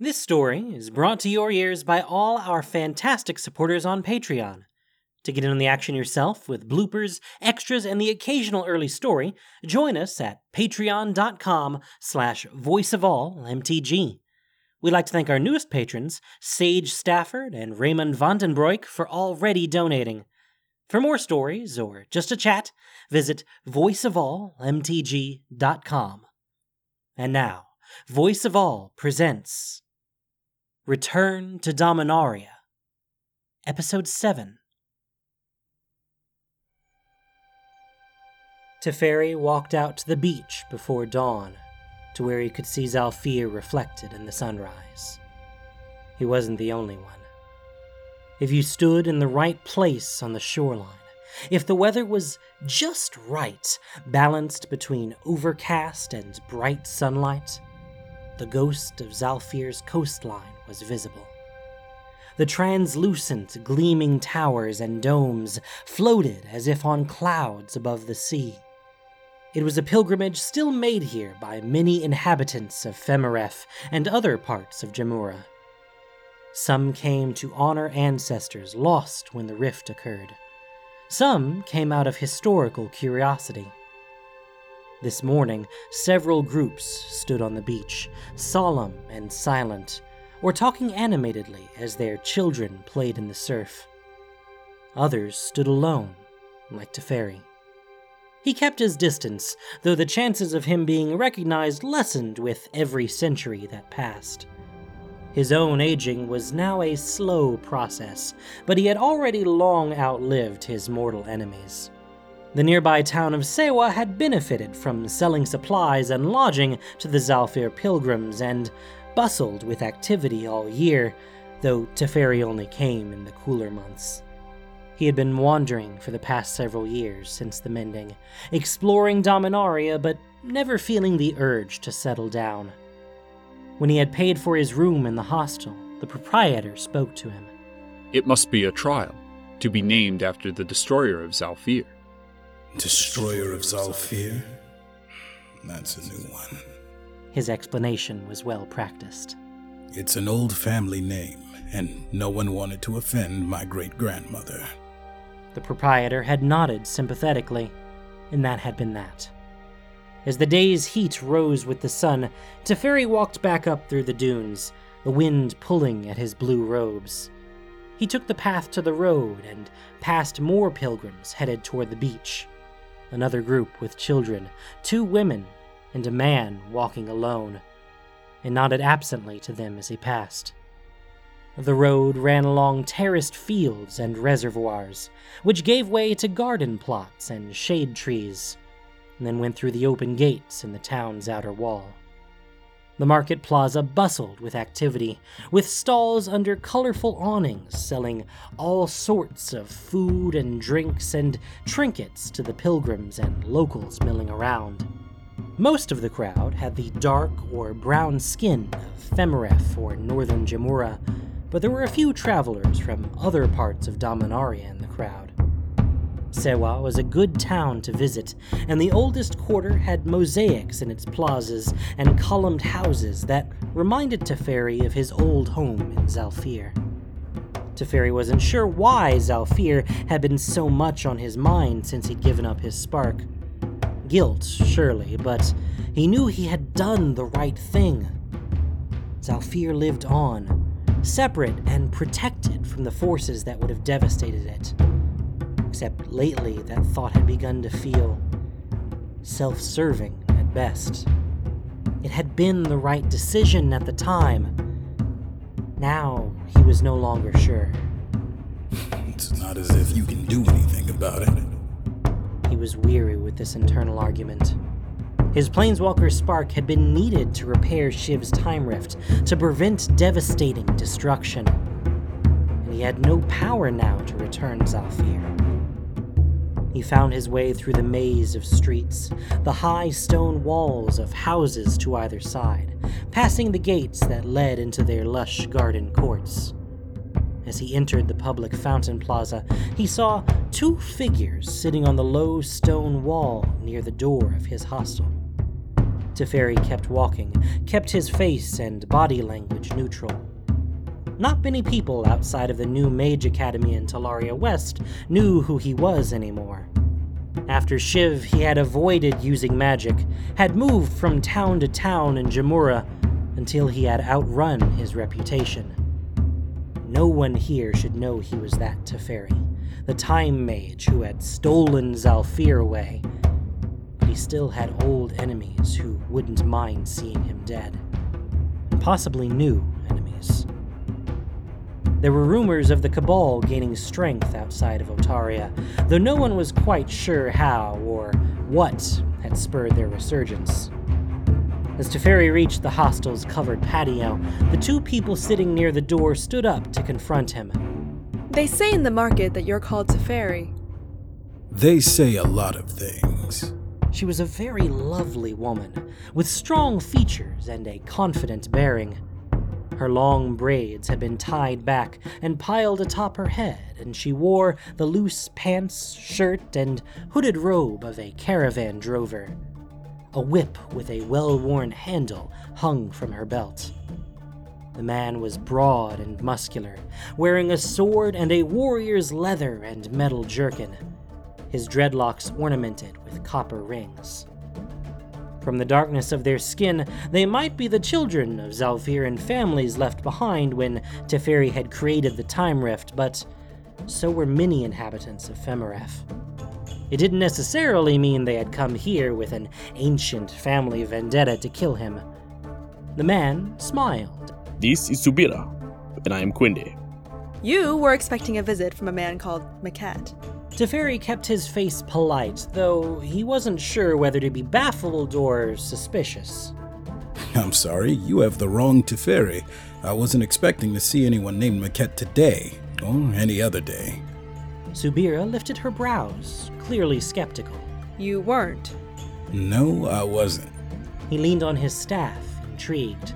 This story is brought to your ears by all our fantastic supporters on Patreon. To get in on the action yourself with bloopers, extras, and the occasional early story, join us at patreon.com slash voiceofallmtg. We'd like to thank our newest patrons, Sage Stafford and Raymond Vandenbroek, for already donating. For more stories or just a chat, visit voiceofallmtg.com. And now, Voice of All presents Return to Dominaria, Episode 7. Teferi walked out to the beach before dawn, to where he could see Zhalfir reflected in the sunrise. He wasn't the only one. If you stood in the right place on the shoreline, if the weather was just right, balanced between overcast and bright sunlight, the ghost of Zhalfir's coastline was visible. The translucent, gleaming towers and domes floated as if on clouds above the sea. It was a pilgrimage still made here by many inhabitants of Femeref and other parts of Jamuraa. Some came to honor ancestors lost when the rift occurred. Some came out of historical curiosity. This morning, several groups stood on the beach, solemn and silent, or talking animatedly as their children played in the surf. Others stood alone, like Teferi. He kept his distance, though the chances of him being recognized lessened with every century that passed. His own aging was now a slow process, but he had already long outlived his mortal enemies. The nearby town of Sewa had benefited from selling supplies and lodging to the Zhalfir pilgrims and bustled with activity all year, though Teferi only came in the cooler months. He had been wandering for the past several years since the mending, exploring Dominaria, but never feeling the urge to settle down. When he had paid for his room in the hostel, the proprietor spoke to him. It must be a trial, to be named after the destroyer of Zhalfir. Destroyer of Zhalfir? That's a new one. His explanation was well practiced. It's an old family name, and no one wanted to offend my great grandmother. The proprietor had nodded sympathetically, and that had been that. As the day's heat rose with the sun, Teferi walked back up through the dunes, the wind pulling at his blue robes. He took the path to the road and passed more pilgrims headed toward the beach another group with children, two women, and a man walking alone, and nodded absently to them as he passed. The road ran along terraced fields and reservoirs, which gave way to garden plots and shade trees, and then went through the open gates in the town's outer wall. The market plaza bustled with activity, with stalls under colorful awnings selling all sorts of food and drinks and trinkets to the pilgrims and locals milling around. Most of the crowd had the dark or brown skin of Femeref or northern Jamuraa, but there were a few travelers from other parts of Dominaria in the crowd. Sewa was a good town to visit, and the oldest quarter had mosaics in its plazas and columned houses that reminded Teferi of his old home in Zhalfir. Teferi wasn't sure why Zhalfir had been so much on his mind since he'd given up his spark. Guilt, surely, but he knew he had done the right thing. Zhalfir lived on, separate and protected from the forces that would have devastated it except lately that thought had begun to feel self serving at best. It had been the right decision at the time. Now he was no longer sure. It's not as if you can do anything about it. He was weary with this internal argument. His Planeswalker spark had been needed to repair Shiv's time rift, to prevent devastating destruction. And he had no power now to return Zhalfir. He found his way through the maze of streets, the high stone walls of houses to either side, passing the gates that led into their lush garden courts. As he entered the public fountain plaza, he saw two figures sitting on the low stone wall near the door of his hostel. Teferi kept walking, kept his face and body language neutral. Not many people outside of the new Mage Academy in Tolaria West knew who he was anymore. After Shiv, he had avoided using magic, had moved from town to town in Jamuraa until he had outrun his reputation. No one here should know he was that Teferi, the Time Mage who had stolen Zhalfir away. But he still had old enemies who wouldn't mind seeing him dead. And possibly new enemies. There were rumors of the Cabal gaining strength outside of Otaria, though no one was quite sure how or what had spurred their resurgence. As Teferi reached the hostel's covered patio, the two people sitting near the door stood up to confront him. They say in the market that you're called Teferi. They say a lot of things. She was a very lovely woman, with strong features and a confident bearing. Her long braids had been tied back and piled atop her head, and she wore the loose pants, shirt, and hooded robe of a caravan drover. A whip with a well worn handle hung from her belt. The man was broad and muscular, wearing a sword and a warrior's leather and metal jerkin, his dreadlocks ornamented with copper rings. From the darkness of their skin, they might be the children of Zhalfir and families left behind when Teferi had created the Time Rift, but so were many inhabitants of Femeref. It didn't necessarily mean they had come here with an ancient family vendetta to kill him. The man smiled. This is Subira, and I am Kwende. You were expecting a visit from a man called Maquette. Teferi kept his face polite, though he wasn't sure whether to be baffled or suspicious. I'm sorry, you have the wrong Teferi. I wasn't expecting to see anyone named Maquette today, or any other day. Subira lifted her brows, clearly skeptical. You weren't. No, I wasn't. He leaned on his staff, intrigued.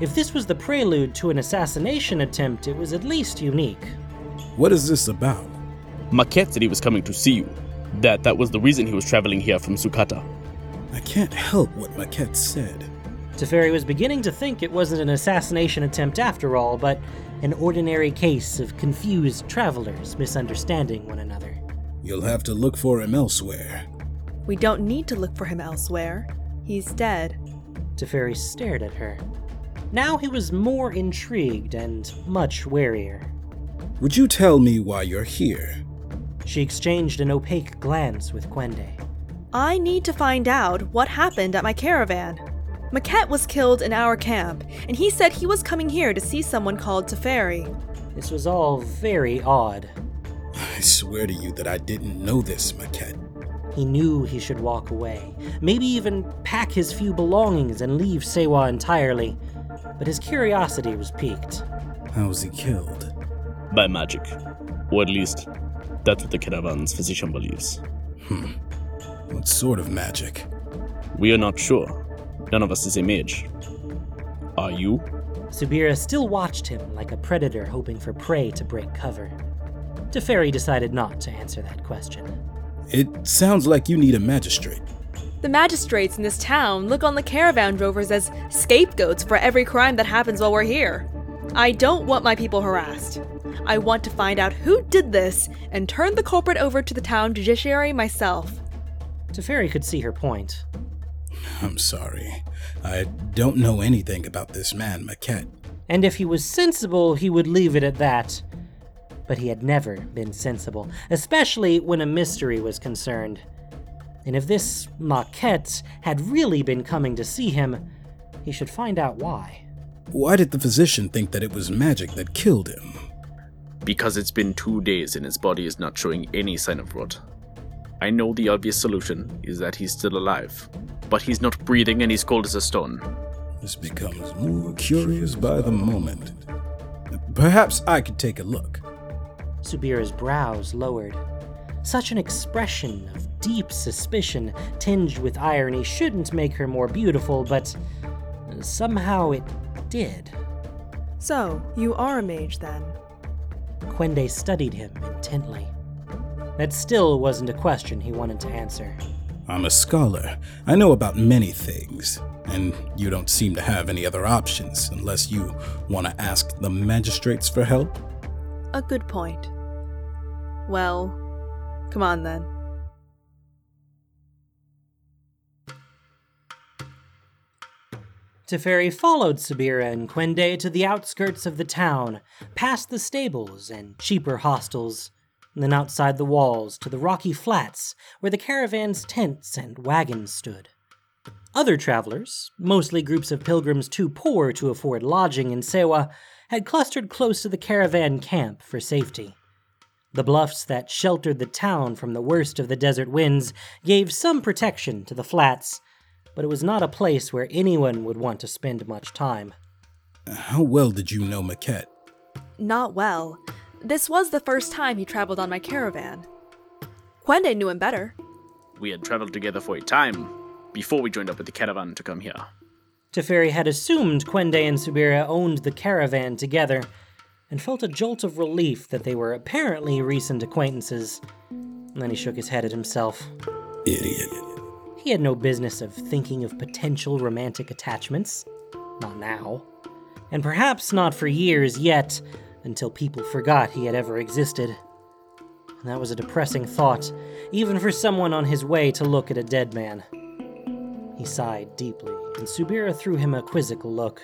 If this was the prelude to an assassination attempt, it was at least unique. What is this about? Maquette said he was coming to see you. That that was the reason he was traveling here from Suq'Ata. I can't help what Maquette said. Teferi was beginning to think it wasn't an assassination attempt after all, but an ordinary case of confused travelers misunderstanding one another. You'll have to look for him elsewhere. We don't need to look for him elsewhere. He's dead. Teferi stared at her. Now he was more intrigued and much warier. Would you tell me why you're here? She exchanged an opaque glance with Kwende. I need to find out what happened at my caravan. Maquette was killed in our camp, and he said he was coming here to see someone called Teferi. This was all very odd. I swear to you that I didn't know this, Maquette. He knew he should walk away, maybe even pack his few belongings and leave Sewa entirely, but his curiosity was piqued. How was he killed? By magic. Or at least, that's what the caravan's physician believes. Hmm. What sort of magic? We are not sure. None of us is a mage. Are you? Subira still watched him like a predator hoping for prey to break cover. Teferi decided not to answer that question. It sounds like you need a magistrate. The magistrates in this town look on the caravan drovers as scapegoats for every crime that happens while we're here. I don't want my people harassed. I want to find out who did this and turn the culprit over to the town judiciary myself. Teferi could see her point. I'm sorry. I don't know anything about this man, Maquette. And if he was sensible, he would leave it at that. But he had never been sensible, especially when a mystery was concerned. And if this Maquette had really been coming to see him, he should find out why. Why did the physician think that it was magic that killed him? Because it's been two days and his body is not showing any sign of rot. I know the obvious solution is that he's still alive, but he's not breathing and he's cold as a stone. This becomes more curious by the moment. Perhaps I could take a look. Subira's brows lowered. Such an expression of deep suspicion tinged with irony shouldn't make her more beautiful, but somehow it did. So, you are a mage then? Kwende studied him intently. That still wasn't a question he wanted to answer. I'm a scholar. I know about many things, and you don't seem to have any other options unless you want to ask the magistrates for help. A good point. Well, come on then. Teferi followed Subira and Kwende to the outskirts of the town, past the stables and cheaper hostels, and then outside the walls to the rocky flats where the caravan's tents and wagons stood. Other travelers, mostly groups of pilgrims too poor to afford lodging in Sewa, had clustered close to the caravan camp for safety. The bluffs that sheltered the town from the worst of the desert winds gave some protection to the flats, but it was not a place where anyone would want to spend much time. How well did you know Maquette? Not well. This was the first time he traveled on my caravan. Kwende knew him better. We had traveled together for a time before we joined up with the caravan to come here. Teferi had assumed Kwende and Subira owned the caravan together, and felt a jolt of relief that they were apparently recent acquaintances. And then he shook his head at himself. Idiot. He had no business of thinking of potential romantic attachments. Not now. And perhaps not for years yet, until people forgot he had ever existed. And that was a depressing thought, even for someone on his way to look at a dead man. He sighed deeply, and Subira threw him a quizzical look.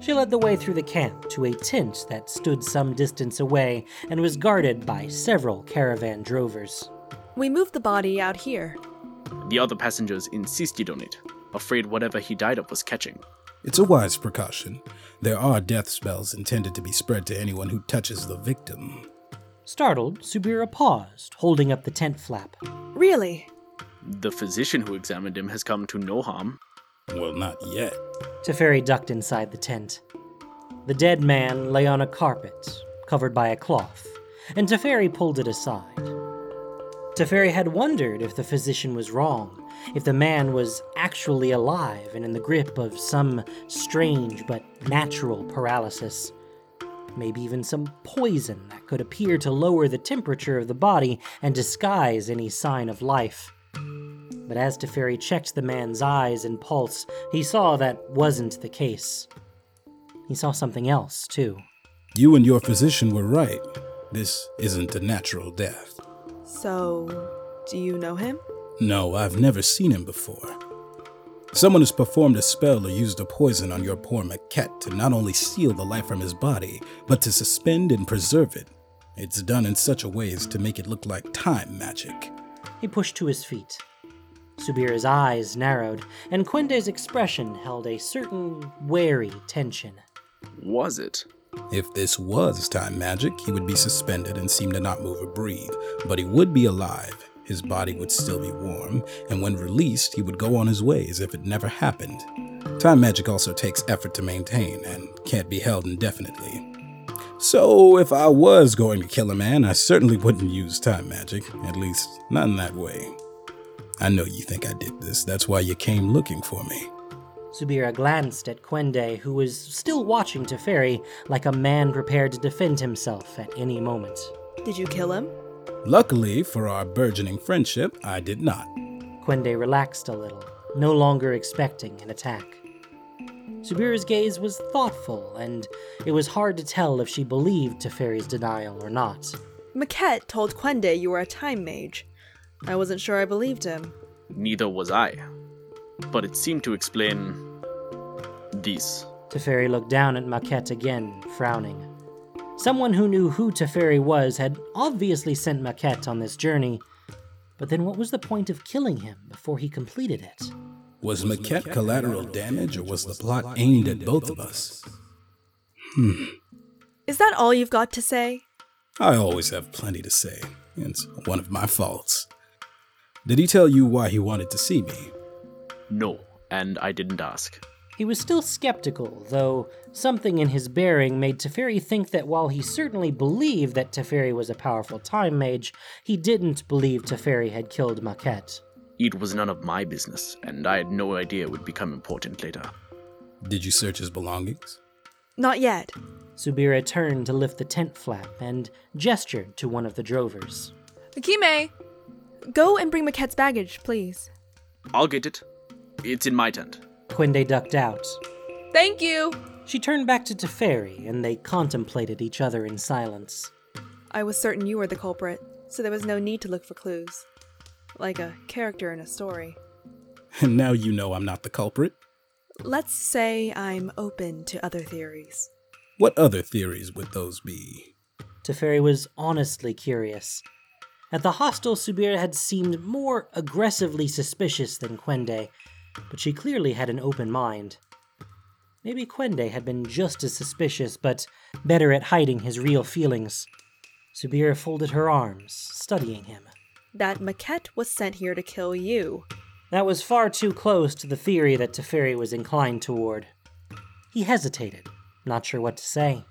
She led the way through the camp to a tent that stood some distance away and was guarded by several caravan drovers. We moved the body out here. The other passengers insisted on it, afraid whatever he died of was catching. It's a wise precaution. There are death spells intended to be spread to anyone who touches the victim. Startled, Subira paused, holding up the tent flap. Really? The physician who examined him has come to no harm. Well, not yet. Teferi ducked inside the tent. The dead man lay on a carpet, covered by a cloth, and Teferi pulled it aside. Teferi had wondered if the physician was wrong, if the man was actually alive and in the grip of some strange but natural paralysis. Maybe even some poison that could appear to lower the temperature of the body and disguise any sign of life. But as Teferi checked the man's eyes and pulse, he saw that wasn't the case. He saw something else, too. You and your physician were right. This isn't a natural death. So, do you know him? No, I've never seen him before. Someone has performed a spell or used a poison on your poor Maquette to not only steal the life from his body, but to suspend and preserve it. It's done in such a way as to make it look like time magic. He pushed to his feet. Subira's eyes narrowed, and Kwende's expression held a certain wary tension. Was it? If this was time magic, he would be suspended and seem to not move or breathe, but he would be alive. His body would still be warm, and when released, he would go on his way as if it never happened. Time magic also takes effort to maintain and can't be held indefinitely. So, if I was going to kill a man, I certainly wouldn't use time magic, at least not in that way. I know you think I did this, that's why you came looking for me. Subira glanced at Kwende, who was still watching Teferi like a man prepared to defend himself at any moment. Did you kill him? Luckily for our burgeoning friendship, I did not. Kwende relaxed a little, no longer expecting an attack. Subira's gaze was thoughtful, and it was hard to tell if she believed Teferi's denial or not. Maquette told Kwende you were a time mage. I wasn't sure I believed him. Neither was I. But it seemed to explain. this. Teferi looked down at Maquette again, frowning. Someone who knew who Teferi was had obviously sent Maquette on this journey, but then what was the point of killing him before he completed it? Was Maquette collateral damage, or was the plot aimed at both of us? Hmm. Is that all you've got to say? I always have plenty to say. It's one of my faults. Did he tell you why he wanted to see me? No, and I didn't ask. He was still skeptical, though something in his bearing made Teferi think that while he certainly believed that Teferi was a powerful time mage, he didn't believe Teferi had killed Maquette. It was none of my business, and I had no idea it would become important later. Did you search his belongings? Not yet. Subira turned to lift the tent flap and gestured to one of the drovers. Akime! Go and bring Maquette's baggage, please. I'll get it. It's in my tent. Kwende ducked out. Thank you! She turned back to Teferi, and they contemplated each other in silence. I was certain you were the culprit, so there was no need to look for clues. Like a character in a story. And now you know I'm not the culprit. Let's say I'm open to other theories. What other theories would those be? Teferi was honestly curious. At the hostel, Subira had seemed more aggressively suspicious than Kwende, but she clearly had an open mind. Maybe Kwende had been just as suspicious, but better at hiding his real feelings. Subira folded her arms, studying him. That Maquette was sent here to kill you. That was far too close to the theory that Teferi was inclined toward. He hesitated, not sure what to say.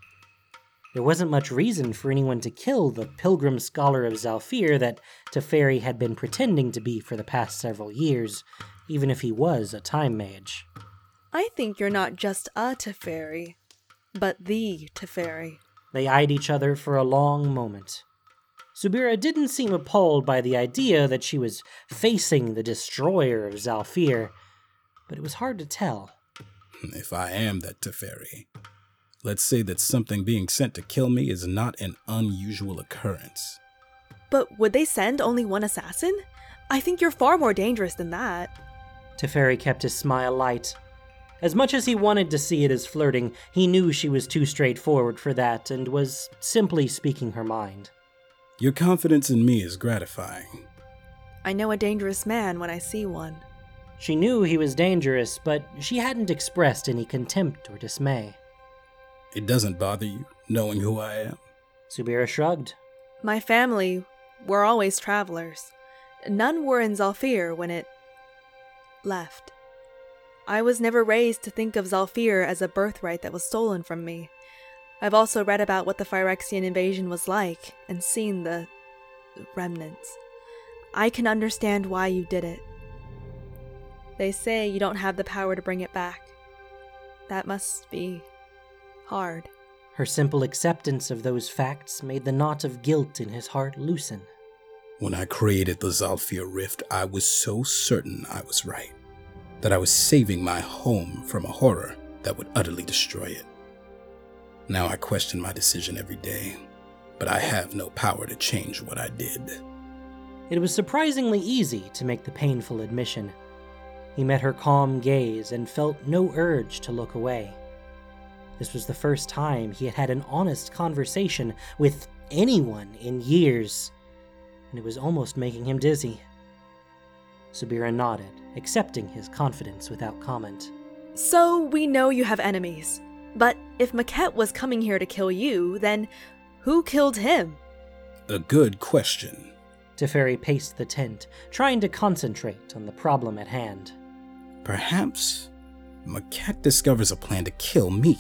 There wasn't much reason for anyone to kill the pilgrim scholar of Zhalfir that Teferi had been pretending to be for the past several years, even if he was a time mage. I think you're not just a Teferi, but the Teferi. They eyed each other for a long moment. Subira didn't seem appalled by the idea that she was facing the destroyer of Zhalfir, but it was hard to tell. If I am that Teferi, let's say that something being sent to kill me is not an unusual occurrence. But would they send only one assassin? I think you're far more dangerous than that. Teferi kept his smile light. As much as he wanted to see it as flirting, he knew she was too straightforward for that and was simply speaking her mind. Your confidence in me is gratifying. I know a dangerous man when I see one. She knew he was dangerous, but she hadn't expressed any contempt or dismay. It doesn't bother you knowing who I am? Subira shrugged. My family were always travelers. None were in Zhalfir when it left. I was never raised to think of Zhalfir as a birthright that was stolen from me. I've also read about what the Phyrexian invasion was like and seen the remnants. I can understand why you did it. They say you don't have the power to bring it back. That must be hard. Her simple acceptance of those facts made the knot of guilt in his heart loosen. When I created the Zhalfir Rift, I was so certain I was right. That I was saving my home from a horror that would utterly destroy it. Now I question my decision every day, but I have no power to change what I did. It was surprisingly easy to make the painful admission. He met her calm gaze and felt no urge to look away. This was the first time he had had an honest conversation with anyone in years, and it was almost making him dizzy. Subira nodded, accepting his confidence without comment. So we know you have enemies. But if Maquette was coming here to kill you, then who killed him? A good question. Teferi paced the tent, trying to concentrate on the problem at hand. Perhaps Maquette discovers a plan to kill me.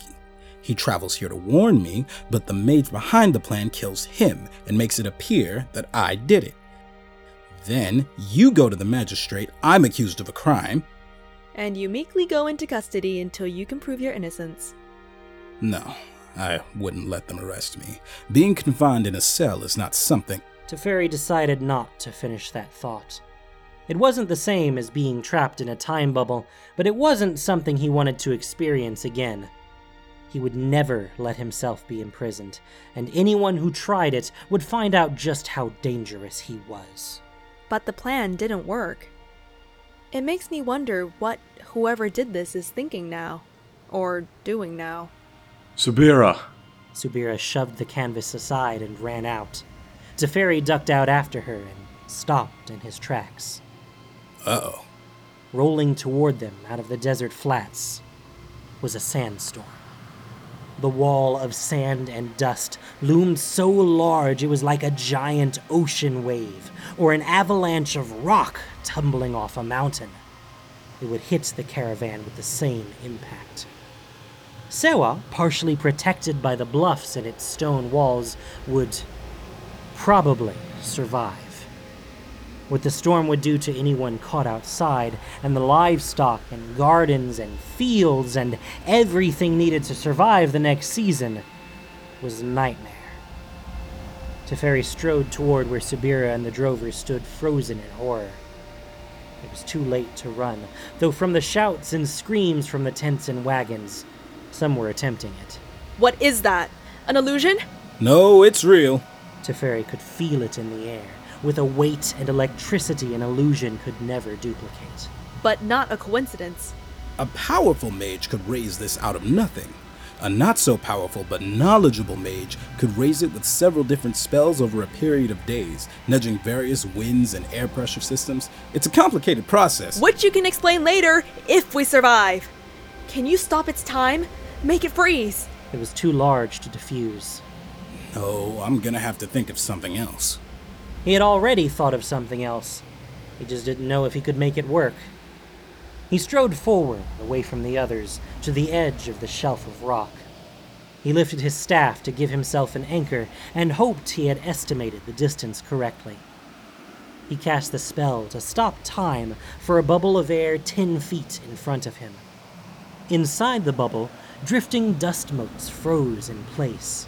He travels here to warn me, but the mage behind the plan kills him and makes it appear that I did it. Then you go to the magistrate, I'm accused of a crime. And you meekly go into custody until you can prove your innocence. No, I wouldn't let them arrest me. Being confined in a cell is not something. Teferi decided not to finish that thought. It wasn't the same as being trapped in a time bubble, but it wasn't something he wanted to experience again. He would never let himself be imprisoned, and anyone who tried it would find out just how dangerous he was. But the plan didn't work. It makes me wonder what whoever did this is thinking now, or doing now. Subira! Subira shoved the canvas aside and ran out. Teferi ducked out after her and stopped in his tracks. Uh oh. Rolling toward them out of the desert flats was a sandstorm. The wall of sand and dust loomed so large it was like a giant ocean wave or an avalanche of rock tumbling off a mountain. It would hit the caravan with the same impact. Sewa, partially protected by the bluffs and its stone walls, would probably survive. What the storm would do to anyone caught outside, and the livestock and gardens and fields and everything needed to survive the next season, was a nightmare. Teferi strode toward where Subira and the drovers stood frozen in horror. It was too late to run, though from the shouts and screams from the tents and wagons, some were attempting it. What is that? An illusion? No, it's real. Teferi could feel it in the air, with a weight and electricity an illusion could never duplicate. But not a coincidence. A powerful mage could raise this out of nothing. A not so powerful but knowledgeable mage could raise it with several different spells over a period of days, nudging various winds and air pressure systems. It's a complicated process. Which you can explain later if we survive. Can you stop its time? Make it freeze. It was too large to diffuse. No, I'm gonna have to think of something else. He had already thought of something else. He just didn't know if he could make it work. He strode forward, away from the others, to the edge of the shelf of rock. He lifted his staff to give himself an anchor and hoped he had estimated the distance correctly. He cast the spell to stop time for a bubble of air ten feet in front of him. Inside the bubble, drifting dust motes froze in place.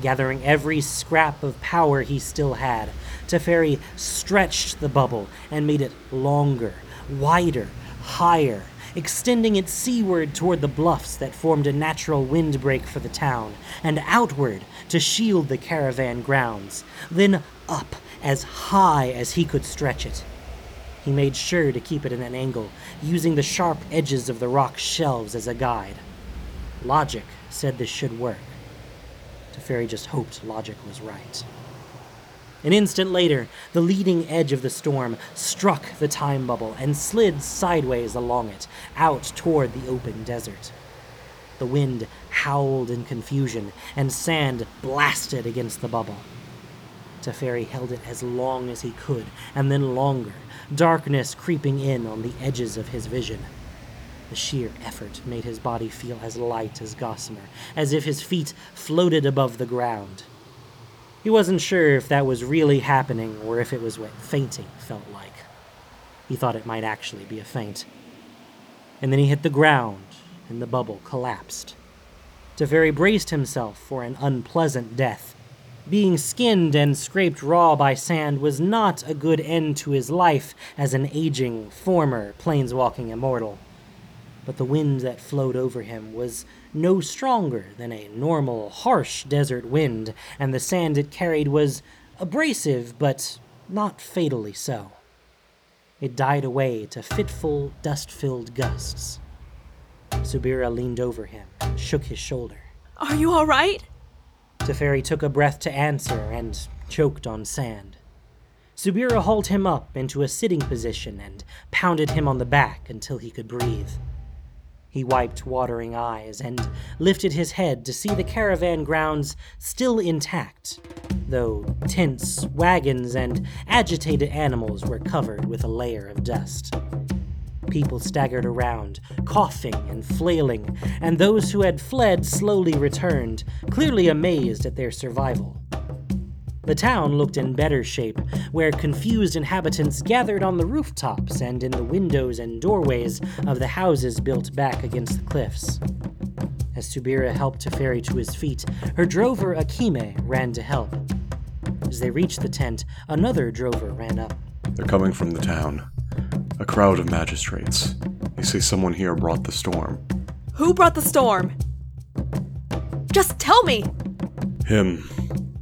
Gathering every scrap of power he still had, Teferi stretched the bubble and made it longer, wider, higher, extending it seaward toward the bluffs that formed a natural windbreak for the town, and outward to shield the caravan grounds, then up as high as he could stretch it. He made sure to keep it at an angle, using the sharp edges of the rock shelves as a guide. Logic said this should work. Teferi just hoped logic was right. An instant later, the leading edge of the storm struck the time bubble and slid sideways along it, out toward the open desert. The wind howled in confusion, and sand blasted against the bubble. Teferi held it as long as he could, and then longer, darkness creeping in on the edges of his vision. The sheer effort made his body feel as light as gossamer, as if his feet floated above the ground. He wasn't sure if that was really happening or if it was what fainting felt like. He thought it might actually be a faint. And then he hit the ground, and the bubble collapsed. Teferi braced himself for an unpleasant death. Being skinned and scraped raw by sand was not a good end to his life as an aging, former planeswalking immortal but the wind that flowed over him was no stronger than a normal, harsh desert wind, and the sand it carried was abrasive, but not fatally so. It died away to fitful, dust filled gusts. Subira leaned over him, shook his shoulder. Are you all right? Teferi took a breath to answer and choked on sand. Subira hauled him up into a sitting position and pounded him on the back until he could breathe. He wiped watering eyes and lifted his head to see the caravan grounds still intact, though tents, wagons, and agitated animals were covered with a layer of dust. People staggered around, coughing and flailing, and those who had fled slowly returned, clearly amazed at their survival. The town looked in better shape, where confused inhabitants gathered on the rooftops and in the windows and doorways of the houses built back against the cliffs. As Subira helped Teferi to his feet, her drover Akime ran to help. As they reached the tent, another drover ran up. They're coming from the town. A crowd of magistrates. They say someone here brought the storm. Who brought the storm? Just tell me! Him.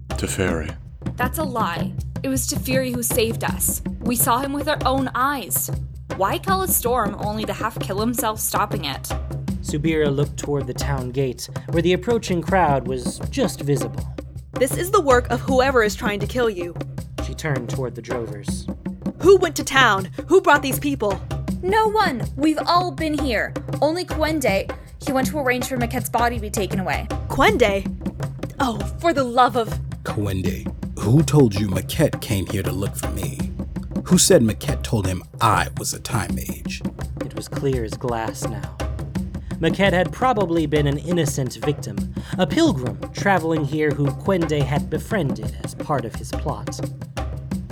Teferi. That's a lie. It was Teferi who saved us. We saw him with our own eyes. Why call a storm only to half kill himself stopping it? Subira looked toward the town gate, where the approaching crowd was just visible. This is the work of whoever is trying to kill you. She turned toward the drovers. Who went to town? Who brought these people? No one! We've all been here. Only Kwende. He went to arrange for Maquette's body to be taken away. Kwende? Oh, for the love of. Kwende, who told you Maquette came here to look for me? Who said Maquette told him I was a time mage? It was clear as glass now. Maquette had probably been an innocent victim, a pilgrim traveling here who Kwende had befriended as part of his plot.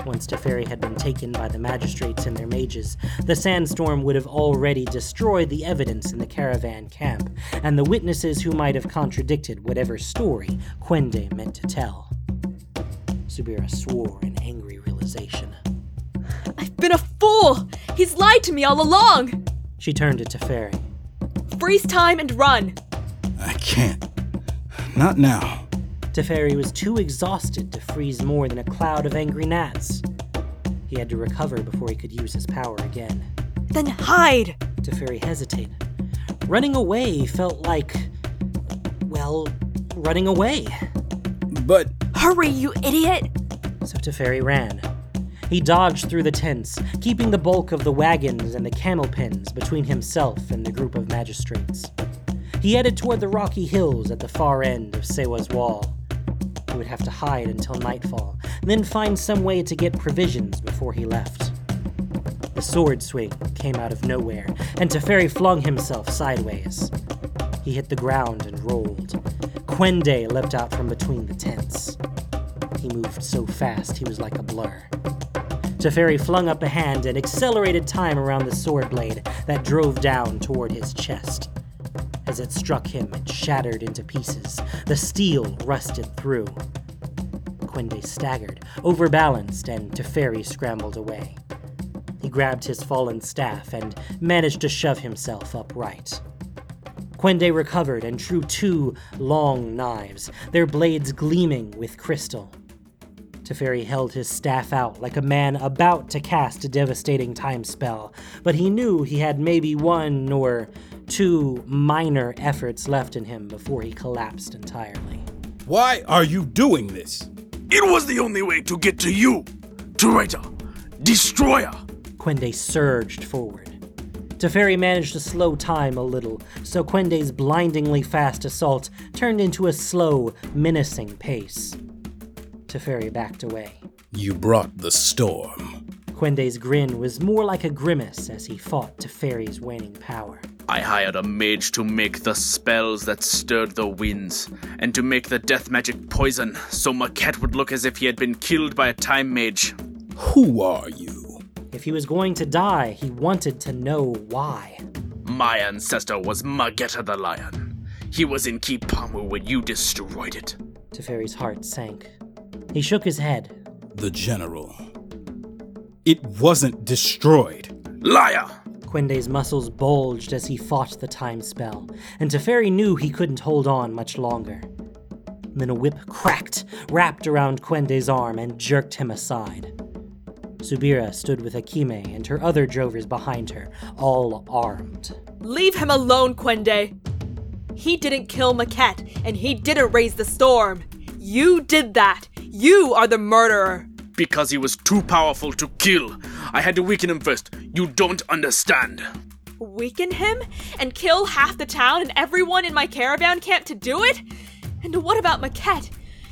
Once Teferi had been taken by the magistrates and their mages, the sandstorm would have already destroyed the evidence in the caravan camp, and the witnesses who might have contradicted whatever story Kwende meant to tell. Subira swore in angry realization. I've been a fool! He's lied to me all along! She turned to Teferi. Freeze time and run! I can't. Not now. Teferi was too exhausted to freeze more than a cloud of angry gnats. He had to recover before he could use his power again. Then hide! Teferi hesitated. Running away felt like. well, running away. But Hurry, you idiot! So Teferi ran. He dodged through the tents, keeping the bulk of the wagons and the camel pins between himself and the group of magistrates. He headed toward the rocky hills at the far end of Sewa's wall. He would have to hide until nightfall, then find some way to get provisions before he left. The sword swing came out of nowhere, and Teferi flung himself sideways. He hit the ground and rolled. Kwende leapt out from between the tents. He moved so fast he was like a blur. Teferi flung up a hand and accelerated time around the sword blade that drove down toward his chest. As it struck him, it shattered into pieces. The steel rusted through. Kwende staggered, overbalanced, and Teferi scrambled away. He grabbed his fallen staff and managed to shove himself upright. Kwende recovered and drew two long knives, their blades gleaming with crystal. Teferi held his staff out like a man about to cast a devastating time spell, but he knew he had maybe one or two minor efforts left in him before he collapsed entirely. why are you doing this? It was the only way to get to you, traitor, destroyer. Kwende surged forward. Teferi managed to slow time a little, so Kwende's blindingly fast assault turned into a slow, menacing pace. Teferi backed away. You brought the storm. Kwende's grin was more like a grimace as he fought Teferi's waning power. I hired a mage to make the spells that stirred the winds, and to make the death magic poison, so Maquette would look as if he had been killed by a time mage. Who are you? If he was going to die, he wanted to know why. My ancestor was Mageta the Lion. He was in Kipamu when you destroyed it. Teferi's heart sank. He shook his head. The general. It wasn't destroyed. Liar! Kwende's muscles bulged as he fought the time spell, and Teferi knew he couldn't hold on much longer. Then a whip cracked, wrapped around Kwende's arm, and jerked him aside. Subira stood with Akime and her other drovers behind her, all armed. Leave him alone, Kwende! He didn't kill Maquette, and he didn't raise the storm. You did that! You are the murderer! Because he was too powerful to kill. I had to weaken him first. You don't understand. Weaken him? And kill half the town and everyone in my caravan camp to do it? And what about Maquette?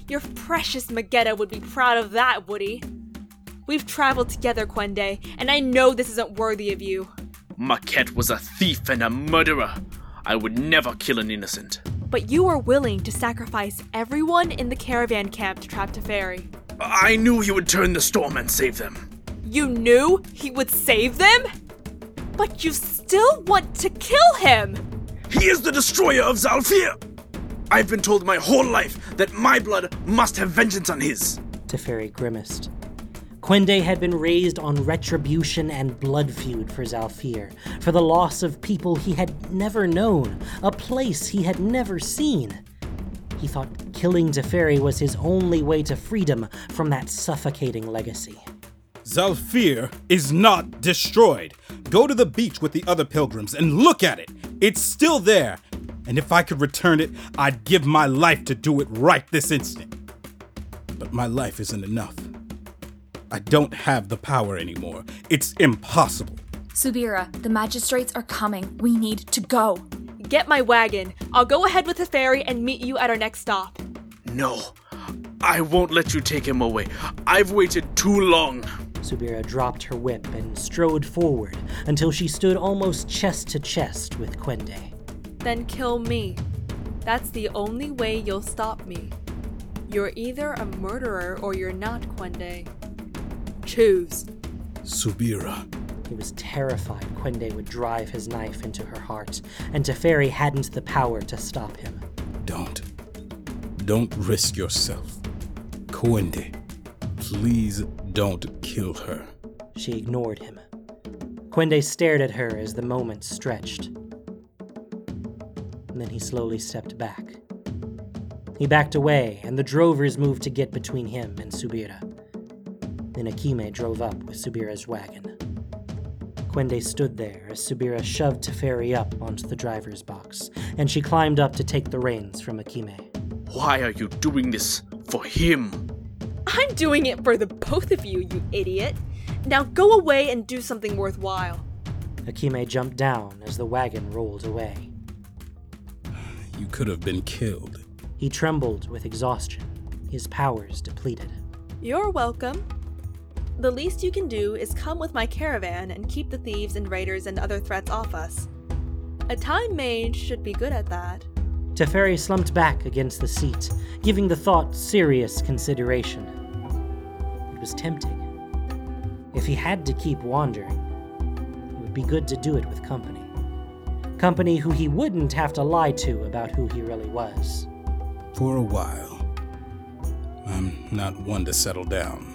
Your precious Mageta would be proud of that, would he? We've traveled together, Kwende, and I know this isn't worthy of you. Maquette was a thief and a murderer. I would never kill an innocent. But you were willing to sacrifice everyone in the caravan camp to trap Teferi. I knew he would turn the storm and save them. You knew he would save them? But you still want to kill him! He is the destroyer of Zhalfir. I've been told my whole life that my blood must have vengeance on his. Teferi grimaced. Kwende had been raised on retribution and blood feud for Zhalfir, for the loss of people he had never known, a place he had never seen. He thought killing Teferi was his only way to freedom from that suffocating legacy. Zhalfir is not destroyed. Go to the beach with the other pilgrims and look at it. It's still there. And if I could return it, I'd give my life to do it right this instant. But my life isn't enough. I don't have the power anymore. It's impossible. Subira, the magistrates are coming. We need to go. Get my wagon. I'll go ahead with the ferry and meet you at our next stop. No, I won't let you take him away. I've waited too long. Subira dropped her whip and strode forward until she stood almost chest to chest with Kwende. Then kill me. That's the only way you'll stop me. You're either a murderer or you're not, Kwende. Choose. Subira. He was terrified Kwende would drive his knife into her heart, and Teferi hadn't the power to stop him. Don't. Don't risk yourself. Kwende. Please don't kill her. She ignored him. Kwende stared at her as the moment stretched. And then he slowly stepped back. He backed away, and the drovers moved to get between him and Subira. Then Akime drove up with Subira's wagon. Kwende stood there as Subira shoved Teferi up onto the driver's box, and she climbed up to take the reins from Akime. Why are you doing this for him? I'm doing it for the both of you, you idiot. Now go away and do something worthwhile. Akime jumped down as the wagon rolled away. You could have been killed. He trembled with exhaustion, his powers depleted. You're welcome. The least you can do is come with my caravan and keep the thieves and raiders and other threats off us. A time mage should be good at that. Teferi slumped back against the seat, giving the thought serious consideration. It was tempting. If he had to keep wandering, it would be good to do it with company. Company who he wouldn't have to lie to about who he really was. For a while. I'm not one to settle down.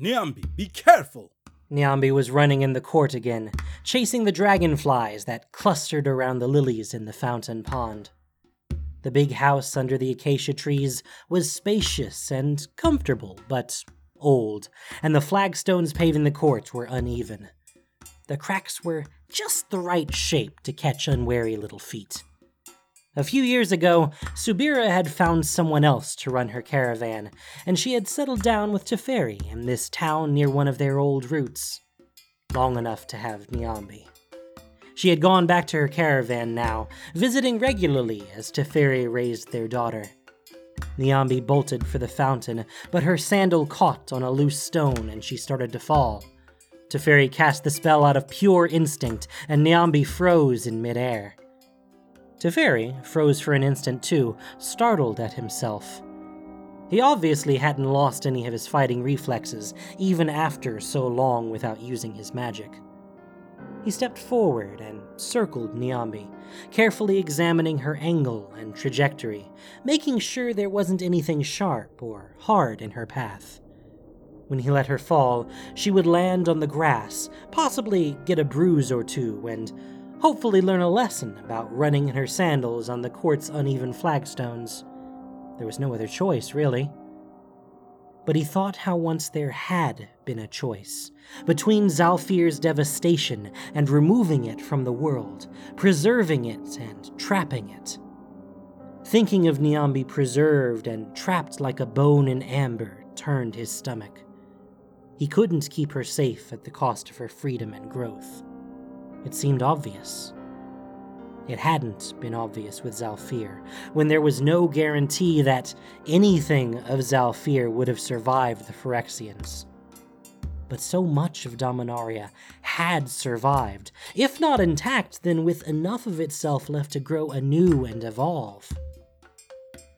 Niambi, be careful! Niambi was running in the court again, chasing the dragonflies that clustered around the lilies in the fountain pond. The big house under the acacia trees was spacious and comfortable, but old, and the flagstones paving the court were uneven. The cracks were just the right shape to catch unwary little feet. A few years ago, Subira had found someone else to run her caravan, and she had settled down with Teferi in this town near one of their old routes. Long enough to have Niambi. She had gone back to her caravan now, visiting regularly as Teferi raised their daughter. Niambi bolted for the fountain, but her sandal caught on a loose stone and she started to fall. Teferi cast the spell out of pure instinct, and Niambi froze in midair. Teferi froze for an instant too, startled at himself. He obviously hadn't lost any of his fighting reflexes, even after so long without using his magic. He stepped forward and circled Niambi, carefully examining her angle and trajectory, making sure there wasn't anything sharp or hard in her path. When he let her fall, she would land on the grass, possibly get a bruise or two, and hopefully learn a lesson about running in her sandals on the court's uneven flagstones. There was no other choice, really. But he thought how once there had been a choice between Zhalfir's devastation and removing it from the world, preserving it and trapping it. Thinking of Niambi preserved and trapped like a bone in amber turned his stomach. He couldn't keep her safe at the cost of her freedom and growth. It seemed obvious. It hadn't been obvious with Zhalfir, when there was no guarantee that anything of Zhalfir would have survived the Phyrexians. But so much of Dominaria had survived, if not intact, then with enough of itself left to grow anew and evolve.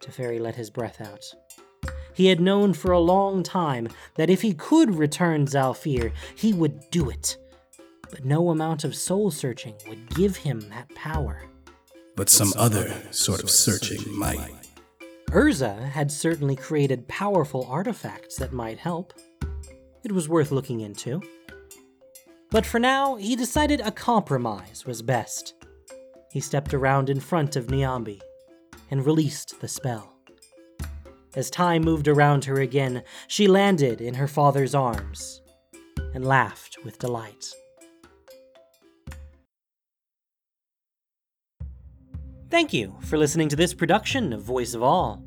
Teferi let his breath out. He had known for a long time that if he could return Zhalfir, he would do it but no amount of soul searching would give him that power. But some other sort of searching might. Urza had certainly created powerful artifacts that might help. It was worth looking into. But for now, he decided a compromise was best. He stepped around in front of Niambi and released the spell. As time moved around her again, she landed in her father's arms and laughed with delight. Thank you for listening to this production of Voice of All.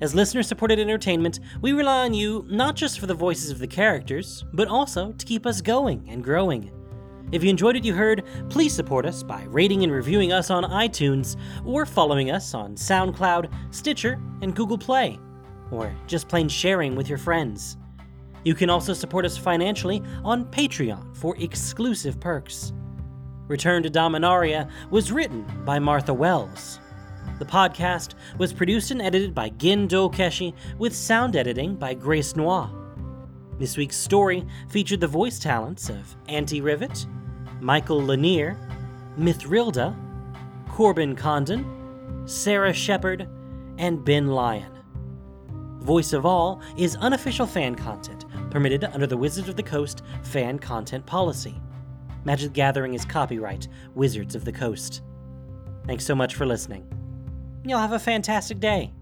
As listener supported entertainment, we rely on you not just for the voices of the characters, but also to keep us going and growing. If you enjoyed what you heard, please support us by rating and reviewing us on iTunes, or following us on SoundCloud, Stitcher, and Google Play, or just plain sharing with your friends. You can also support us financially on Patreon for exclusive perks. Return to Dominaria was written by Martha Wells. The podcast was produced and edited by Gin Keshi with sound editing by Grace Noir. This week's story featured the voice talents of Auntie Rivet, Michael Lanier, Mithrilda, Corbin Condon, Sarah Shepard, and Ben Lyon. Voice of all is unofficial fan content, permitted under the Wizards of the Coast fan content policy. Magic the Gathering is copyright Wizards of the Coast. Thanks so much for listening. You'll have a fantastic day.